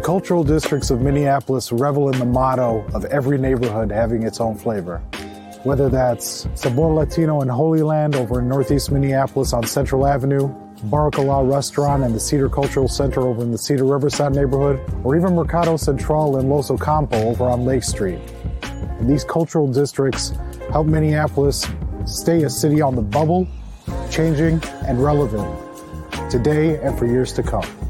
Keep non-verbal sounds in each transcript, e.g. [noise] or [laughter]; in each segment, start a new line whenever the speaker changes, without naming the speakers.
The cultural districts of Minneapolis revel in the motto of every neighborhood having its own flavor. Whether that's Sabor Latino in Holy Land over in Northeast Minneapolis on Central Avenue, Baracala Restaurant and the Cedar Cultural Center over in the Cedar Riverside neighborhood, or even Mercado Central in Los Ocampo over on Lake Street. And these cultural districts help Minneapolis stay a city on the bubble, changing and relevant today and for years to come.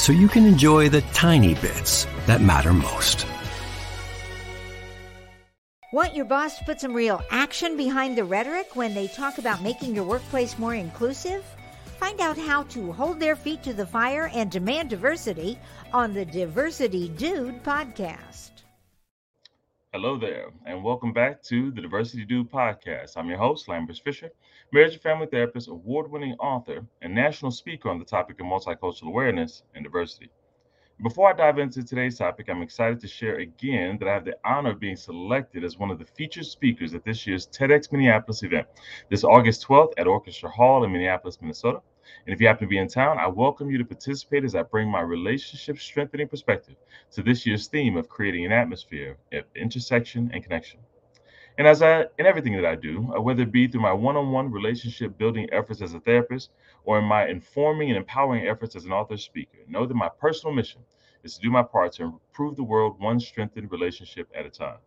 so you can enjoy the tiny bits that matter most.
Want your boss to put some real action behind the rhetoric when they talk about making your workplace more inclusive? Find out how to hold their feet to the fire and demand diversity on the Diversity Dude podcast.
Hello there, and welcome back to the Diversity Dude podcast. I'm your host, Lambers Fisher, marriage and family therapist, award winning author, and national speaker on the topic of multicultural awareness and diversity. Before I dive into today's topic, I'm excited to share again that I have the honor of being selected as one of the featured speakers at this year's TEDx Minneapolis event, this August 12th at Orchestra Hall in Minneapolis, Minnesota. And if you happen to be in town, I welcome you to participate as I bring my relationship strengthening perspective to this year's theme of creating an atmosphere of intersection and connection. And as I in everything that I do, uh, whether it be through my one-on-one relationship building efforts as a therapist or in my informing and empowering efforts as an author speaker, know that my personal mission is to do my part to improve the world one strengthened relationship at a time.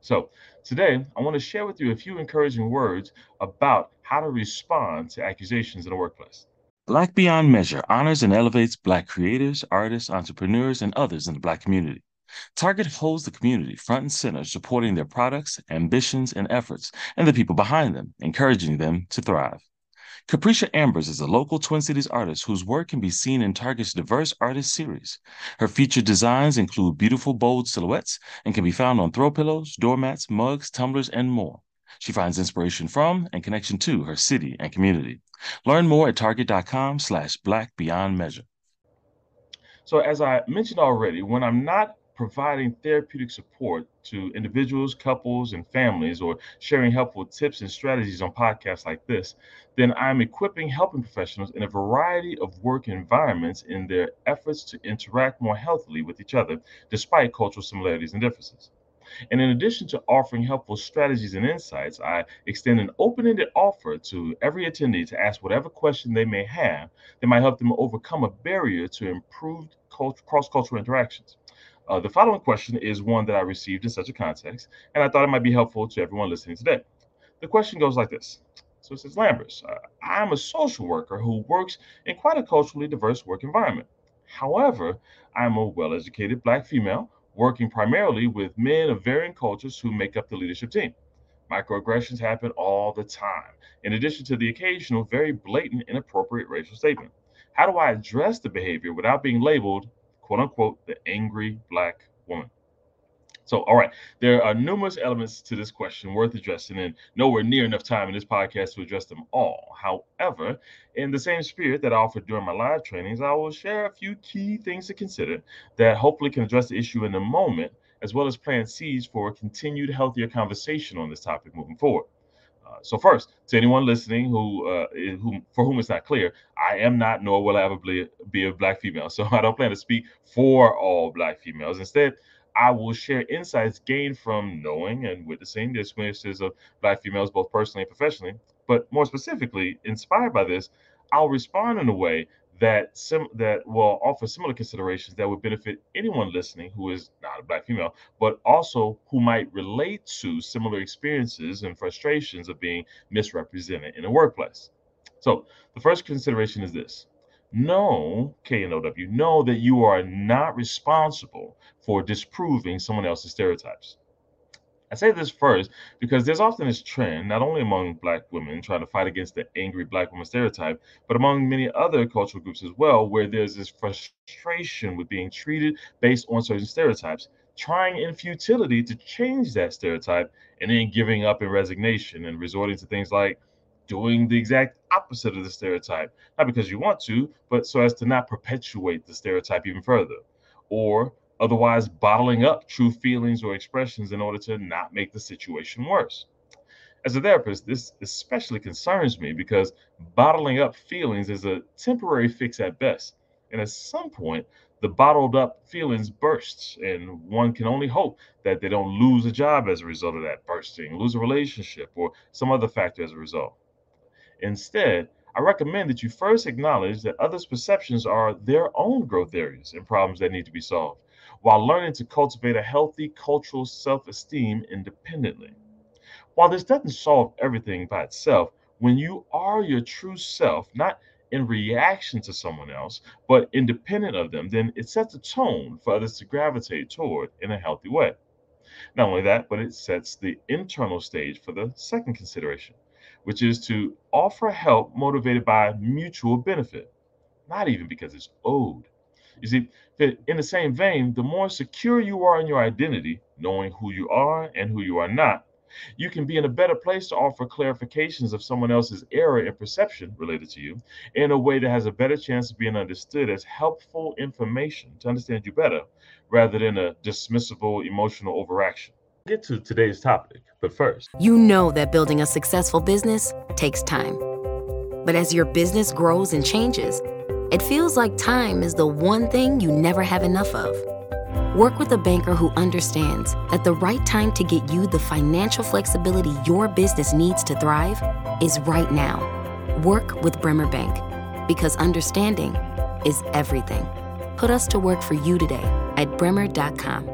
So, today I want to share with you a few encouraging words about how to respond to accusations in the workplace.
Black Beyond Measure honors and elevates Black creators, artists, entrepreneurs, and others in the Black community. Target holds the community front and center, supporting their products, ambitions, and efforts, and the people behind them, encouraging them to thrive. Capricia Ambers is a local Twin Cities artist whose work can be seen in Target's diverse artist series. Her featured designs include beautiful, bold silhouettes and can be found on throw pillows, doormats, mugs, tumblers, and more. She finds inspiration from and connection to her city and community. Learn more at target.com slash black beyond measure.
So, as I mentioned already, when I'm not providing therapeutic support to individuals, couples, and families, or sharing helpful tips and strategies on podcasts like this, then I'm equipping helping professionals in a variety of work environments in their efforts to interact more healthily with each other, despite cultural similarities and differences. And in addition to offering helpful strategies and insights, I extend an open ended offer to every attendee to ask whatever question they may have that might help them overcome a barrier to improved cross cultural interactions. Uh, the following question is one that I received in such a context, and I thought it might be helpful to everyone listening today. The question goes like this. So it says, Lambers, uh, I'm a social worker who works in quite a culturally diverse work environment. However, I'm a well educated Black female working primarily with men of varying cultures who make up the leadership team. Microaggressions happen all the time, in addition to the occasional very blatant, inappropriate racial statement. How do I address the behavior without being labeled, quote unquote, the angry black woman? So, all right, there are numerous elements to this question worth addressing, and nowhere near enough time in this podcast to address them all. However, in the same spirit that I offered during my live trainings, I will share a few key things to consider that hopefully can address the issue in the moment, as well as plant seeds for a continued healthier conversation on this topic moving forward. Uh, so first, to anyone listening who, uh, who, for whom it's not clear, I am not nor will I ever be, be a black female. So [laughs] I don't plan to speak for all black females. Instead, I will share insights gained from knowing and witnessing the experiences of Black females, both personally and professionally. But more specifically, inspired by this, I'll respond in a way that sim- that will offer similar considerations that would benefit anyone listening who is not a black female, but also who might relate to similar experiences and frustrations of being misrepresented in a workplace. So the first consideration is this. Know, K and OW, know that you are not responsible for disproving someone else's stereotypes. I say this first because there's often this trend, not only among Black women trying to fight against the angry Black woman stereotype, but among many other cultural groups as well, where there's this frustration with being treated based on certain stereotypes, trying in futility to change that stereotype, and then giving up in resignation and resorting to things like doing the exact opposite of the stereotype, not because you want to, but so as to not perpetuate the stereotype even further. Or otherwise bottling up true feelings or expressions in order to not make the situation worse. As a therapist, this especially concerns me because bottling up feelings is a temporary fix at best. And at some point, the bottled up feelings bursts, and one can only hope that they don't lose a job as a result of that bursting, lose a relationship, or some other factor as a result. Instead, I recommend that you first acknowledge that others' perceptions are their own growth areas and problems that need to be solved while learning to cultivate a healthy cultural self esteem independently. While this doesn't solve everything by itself, when you are your true self, not in reaction to someone else, but independent of them, then it sets a tone for others to gravitate toward in a healthy way. Not only that, but it sets the internal stage for the second consideration, which is to offer help motivated by mutual benefit, not even because it's owed. You see, in the same vein, the more secure you are in your identity, knowing who you are and who you are not, you can be in a better place to offer clarifications of someone else's error in perception related to you in a way that has a better chance of being understood as helpful information to understand you better rather than a dismissible emotional overaction. Get to today's topic, but first,
you know that building a successful business takes time. But as your business grows and changes, it feels like time is the one thing you never have enough of. Work with a banker who understands that the right time to get you the financial flexibility your business needs to thrive is right now. Work with Bremer Bank because understanding is everything. Put us to work for you today at bremer.com.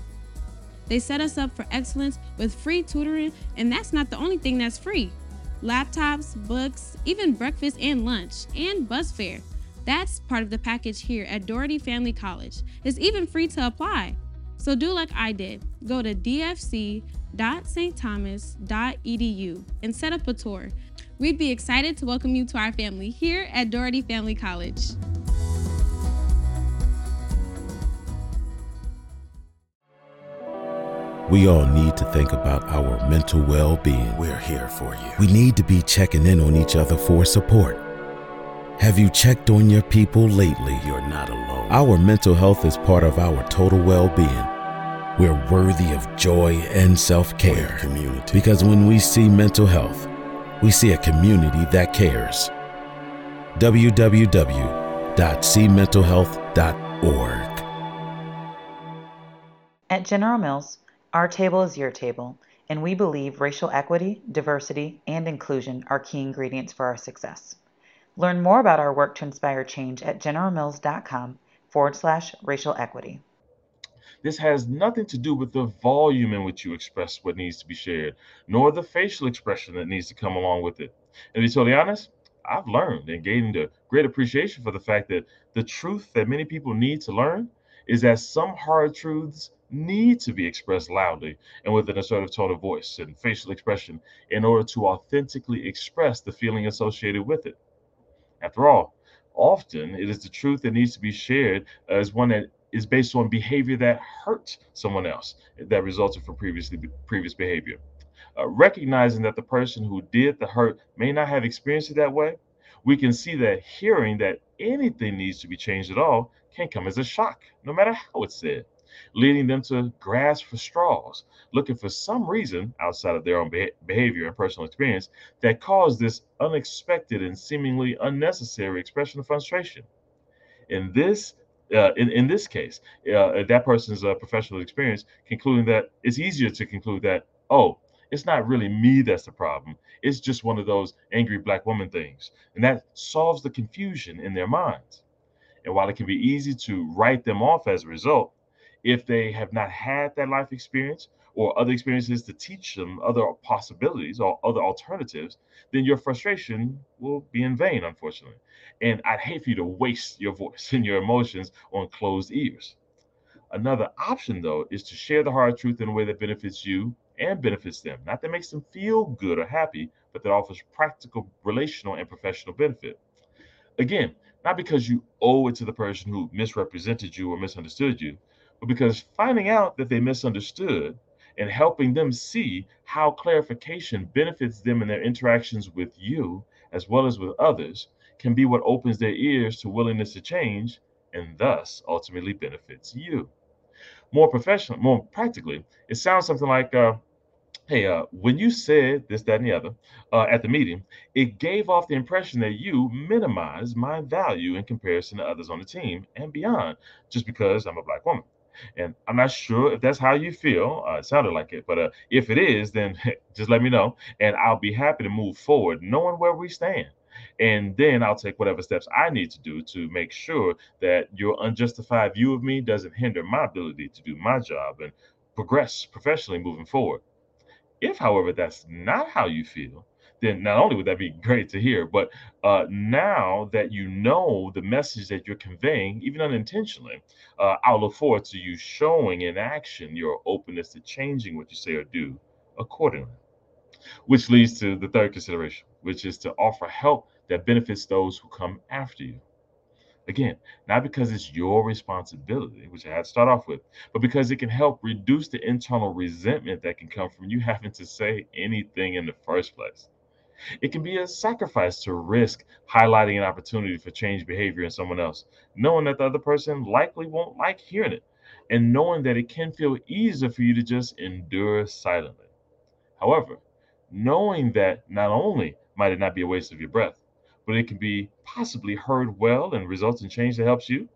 They set us up for excellence with free tutoring, and that's not the only thing that's free laptops, books, even breakfast and lunch, and bus fare. That's part of the package here at Dougherty Family College. It's even free to apply. So do like I did. Go to dfc.stthomas.edu and set up a tour. We'd be excited to welcome you to our family here at Dougherty Family College.
We all need to think about our mental well being.
We're here for you.
We need to be checking in on each other for support. Have you checked on your people lately?
You're not alone.
Our mental health is part of our total well being. We're worthy of joy and self care.
Community.
Because when we see mental health, we see a community that cares. www.cmentalhealth.org.
At General Mills, our table is your table, and we believe racial equity, diversity, and inclusion are key ingredients for our success. Learn more about our work to inspire change at generalmills.com forward slash racial equity.
This has nothing to do with the volume in which you express what needs to be shared, nor the facial expression that needs to come along with it. And to be totally honest, I've learned and gained a great appreciation for the fact that the truth that many people need to learn is that some hard truths need to be expressed loudly and with an assertive tone of voice and facial expression in order to authentically express the feeling associated with it. After all, often it is the truth that needs to be shared as one that is based on behavior that hurt someone else that resulted from previously previous behavior. Uh, recognizing that the person who did the hurt may not have experienced it that way, we can see that hearing that anything needs to be changed at all can come as a shock, no matter how it's said, leading them to grasp for straws, looking for some reason outside of their own behavior and personal experience that caused this unexpected and seemingly unnecessary expression of frustration. In this uh, in, in this case, uh, that person's uh, professional experience concluding that it's easier to conclude that, oh, it's not really me that's the problem. It's just one of those angry black woman things. And that solves the confusion in their minds. And while it can be easy to write them off as a result, if they have not had that life experience or other experiences to teach them other possibilities or other alternatives, then your frustration will be in vain, unfortunately. And I'd hate for you to waste your voice [laughs] and your emotions on closed ears. Another option, though, is to share the hard truth in a way that benefits you and benefits them. Not that makes them feel good or happy, but that offers practical, relational, and professional benefit. Again, not because you owe it to the person who misrepresented you or misunderstood you, but because finding out that they misunderstood and helping them see how clarification benefits them in their interactions with you as well as with others can be what opens their ears to willingness to change and thus ultimately benefits you. More professional, more practically, it sounds something like, uh, hey, uh, when you said this, that, and the other uh, at the meeting, it gave off the impression that you minimize my value in comparison to others on the team and beyond, just because I'm a black woman. And I'm not sure if that's how you feel. Uh, it sounded like it, but uh, if it is, then [laughs] just let me know, and I'll be happy to move forward, knowing where we stand. And then I'll take whatever steps I need to do to make sure that your unjustified view of me doesn't hinder my ability to do my job and progress professionally moving forward. If, however, that's not how you feel, then not only would that be great to hear, but uh, now that you know the message that you're conveying, even unintentionally, uh, I'll look forward to you showing in action your openness to changing what you say or do accordingly. Which leads to the third consideration, which is to offer help that benefits those who come after you. Again, not because it's your responsibility, which I had to start off with, but because it can help reduce the internal resentment that can come from you having to say anything in the first place. It can be a sacrifice to risk highlighting an opportunity for change behavior in someone else, knowing that the other person likely won't like hearing it, and knowing that it can feel easier for you to just endure silently. However, knowing that not only might it not be a waste of your breath, but it can be possibly heard well and results in change that helps you.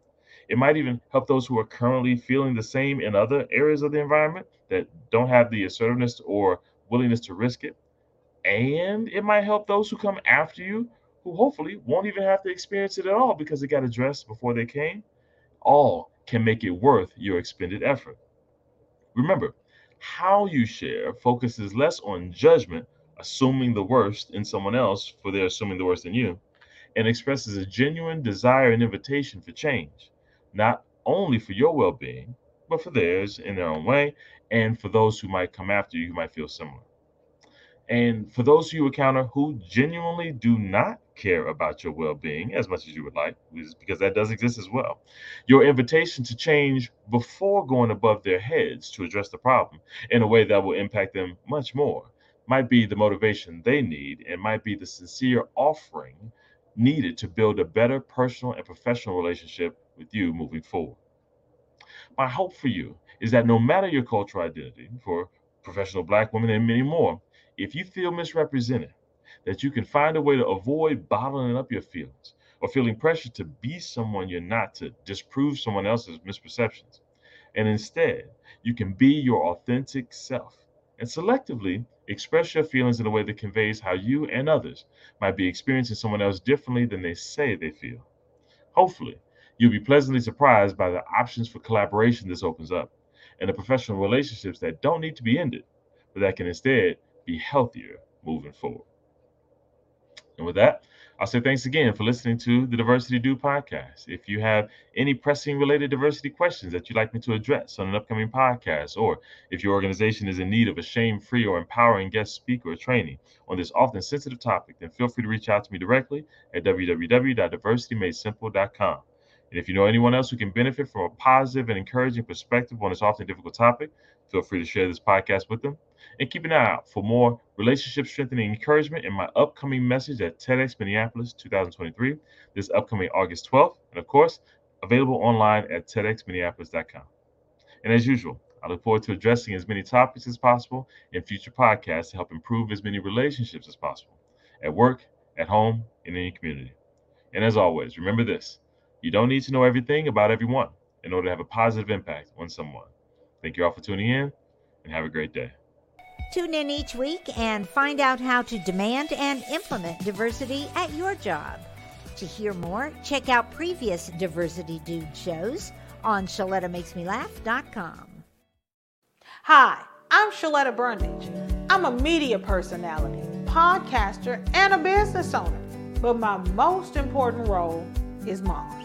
It might even help those who are currently feeling the same in other areas of the environment that don't have the assertiveness or willingness to risk it. And it might help those who come after you who hopefully won't even have to experience it at all because it got addressed before they came. All can make it worth your expended effort. Remember, how you share focuses less on judgment assuming the worst in someone else for their assuming the worst in you, and expresses a genuine desire and invitation for change, not only for your well being, but for theirs in their own way, and for those who might come after you who might feel similar. And for those who you encounter who genuinely do not care about your well being as much as you would like, because that does exist as well, your invitation to change before going above their heads to address the problem in a way that will impact them much more might be the motivation they need and might be the sincere offering needed to build a better personal and professional relationship with you moving forward. My hope for you is that no matter your cultural identity, for professional black women and many more, if you feel misrepresented, that you can find a way to avoid bottling up your feelings or feeling pressure to be someone you're not to disprove someone else's misperceptions. And instead, you can be your authentic self and selectively Express your feelings in a way that conveys how you and others might be experiencing someone else differently than they say they feel. Hopefully, you'll be pleasantly surprised by the options for collaboration this opens up and the professional relationships that don't need to be ended, but that can instead be healthier moving forward. And with that, I'll say thanks again for listening to the Diversity Dude podcast. If you have any pressing related diversity questions that you'd like me to address on an upcoming podcast, or if your organization is in need of a shame free or empowering guest speaker or training on this often sensitive topic, then feel free to reach out to me directly at www.diversitymadesimple.com. And if you know anyone else who can benefit from a positive and encouraging perspective on this often difficult topic, feel free to share this podcast with them. And keep an eye out for more relationship strengthening encouragement in my upcoming message at TEDx Minneapolis 2023, this upcoming August 12th. And of course, available online at TEDxMinneapolis.com. And as usual, I look forward to addressing as many topics as possible in future podcasts to help improve as many relationships as possible at work, at home, and in your community. And as always, remember this you don't need to know everything about everyone in order to have a positive impact on someone. Thank you all for tuning in and have a great day.
Tune in each week and find out how to demand and implement diversity at your job. To hear more, check out previous Diversity Dude shows on ShalettaMakesMeLaugh.com.
Hi, I'm Shaletta Brundage. I'm a media personality, podcaster, and a business owner. But my most important role is mom.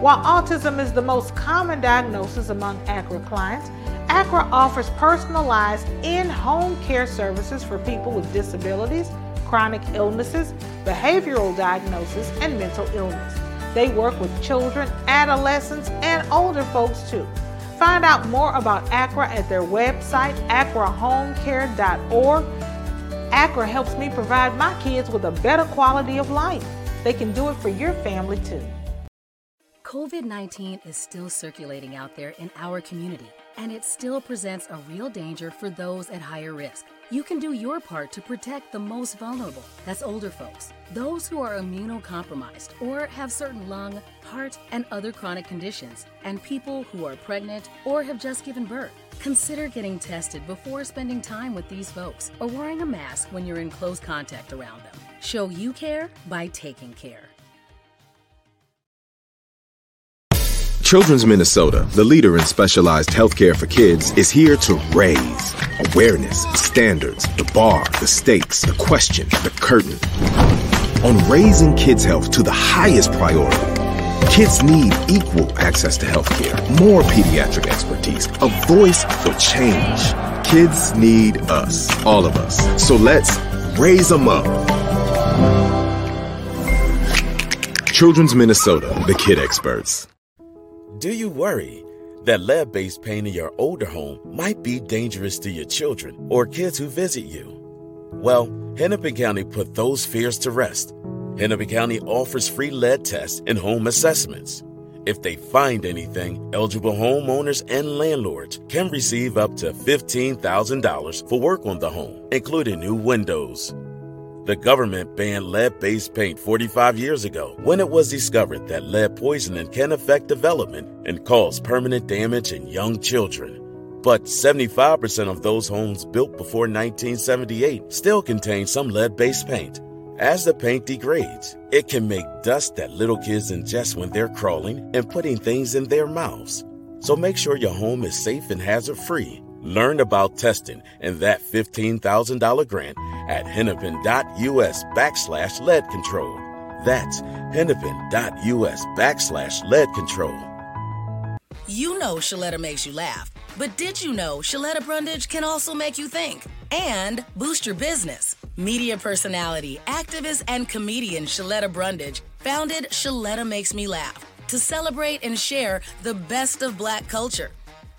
While autism is the most common diagnosis among ACRA clients, ACRA offers personalized in home care services for people with disabilities, chronic illnesses, behavioral diagnosis, and mental illness. They work with children, adolescents, and older folks too. Find out more about ACRA at their website, acrahomecare.org. ACRA helps me provide my kids with a better quality of life. They can do it for your family too.
COVID 19 is still circulating out there in our community, and it still presents a real danger for those at higher risk. You can do your part to protect the most vulnerable that's older folks, those who are immunocompromised or have certain lung, heart, and other chronic conditions, and people who are pregnant or have just given birth. Consider getting tested before spending time with these folks or wearing a mask when you're in close contact around them. Show you care by taking care.
Children's Minnesota, the leader in specialized healthcare for kids, is here to raise awareness, standards, the bar, the stakes, the question, the curtain. On raising kids' health to the highest priority, kids need equal access to healthcare, more pediatric expertise, a voice for change. Kids need us, all of us. So let's raise them up. Children's Minnesota, the kid experts.
Do you worry that lead based paint in your older home might be dangerous to your children or kids who visit you? Well, Hennepin County put those fears to rest. Hennepin County offers free lead tests and home assessments. If they find anything, eligible homeowners and landlords can receive up to $15,000 for work on the home, including new windows. The government banned lead based paint 45 years ago when it was discovered that lead poisoning can affect development and cause permanent damage in young children. But 75% of those homes built before 1978 still contain some lead based paint. As the paint degrades, it can make dust that little kids ingest when they're crawling and putting things in their mouths. So make sure your home is safe and hazard free. Learn about testing and that $15,000 grant at hennepin.us backslash lead control. That's hennepin.us backslash lead control.
You know Shaletta makes you laugh, but did you know Shaletta Brundage can also make you think and boost your business? Media personality, activist, and comedian Shaletta Brundage founded Shaletta Makes Me Laugh to celebrate and share the best of black culture.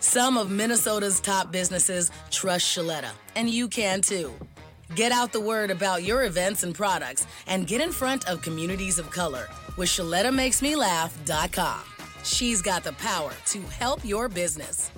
Some of Minnesota's top businesses trust Shaletta, and you can too. Get out the word about your events and products and get in front of communities of color with ShalettaMakesMeLaugh.com. She's got the power to help your business.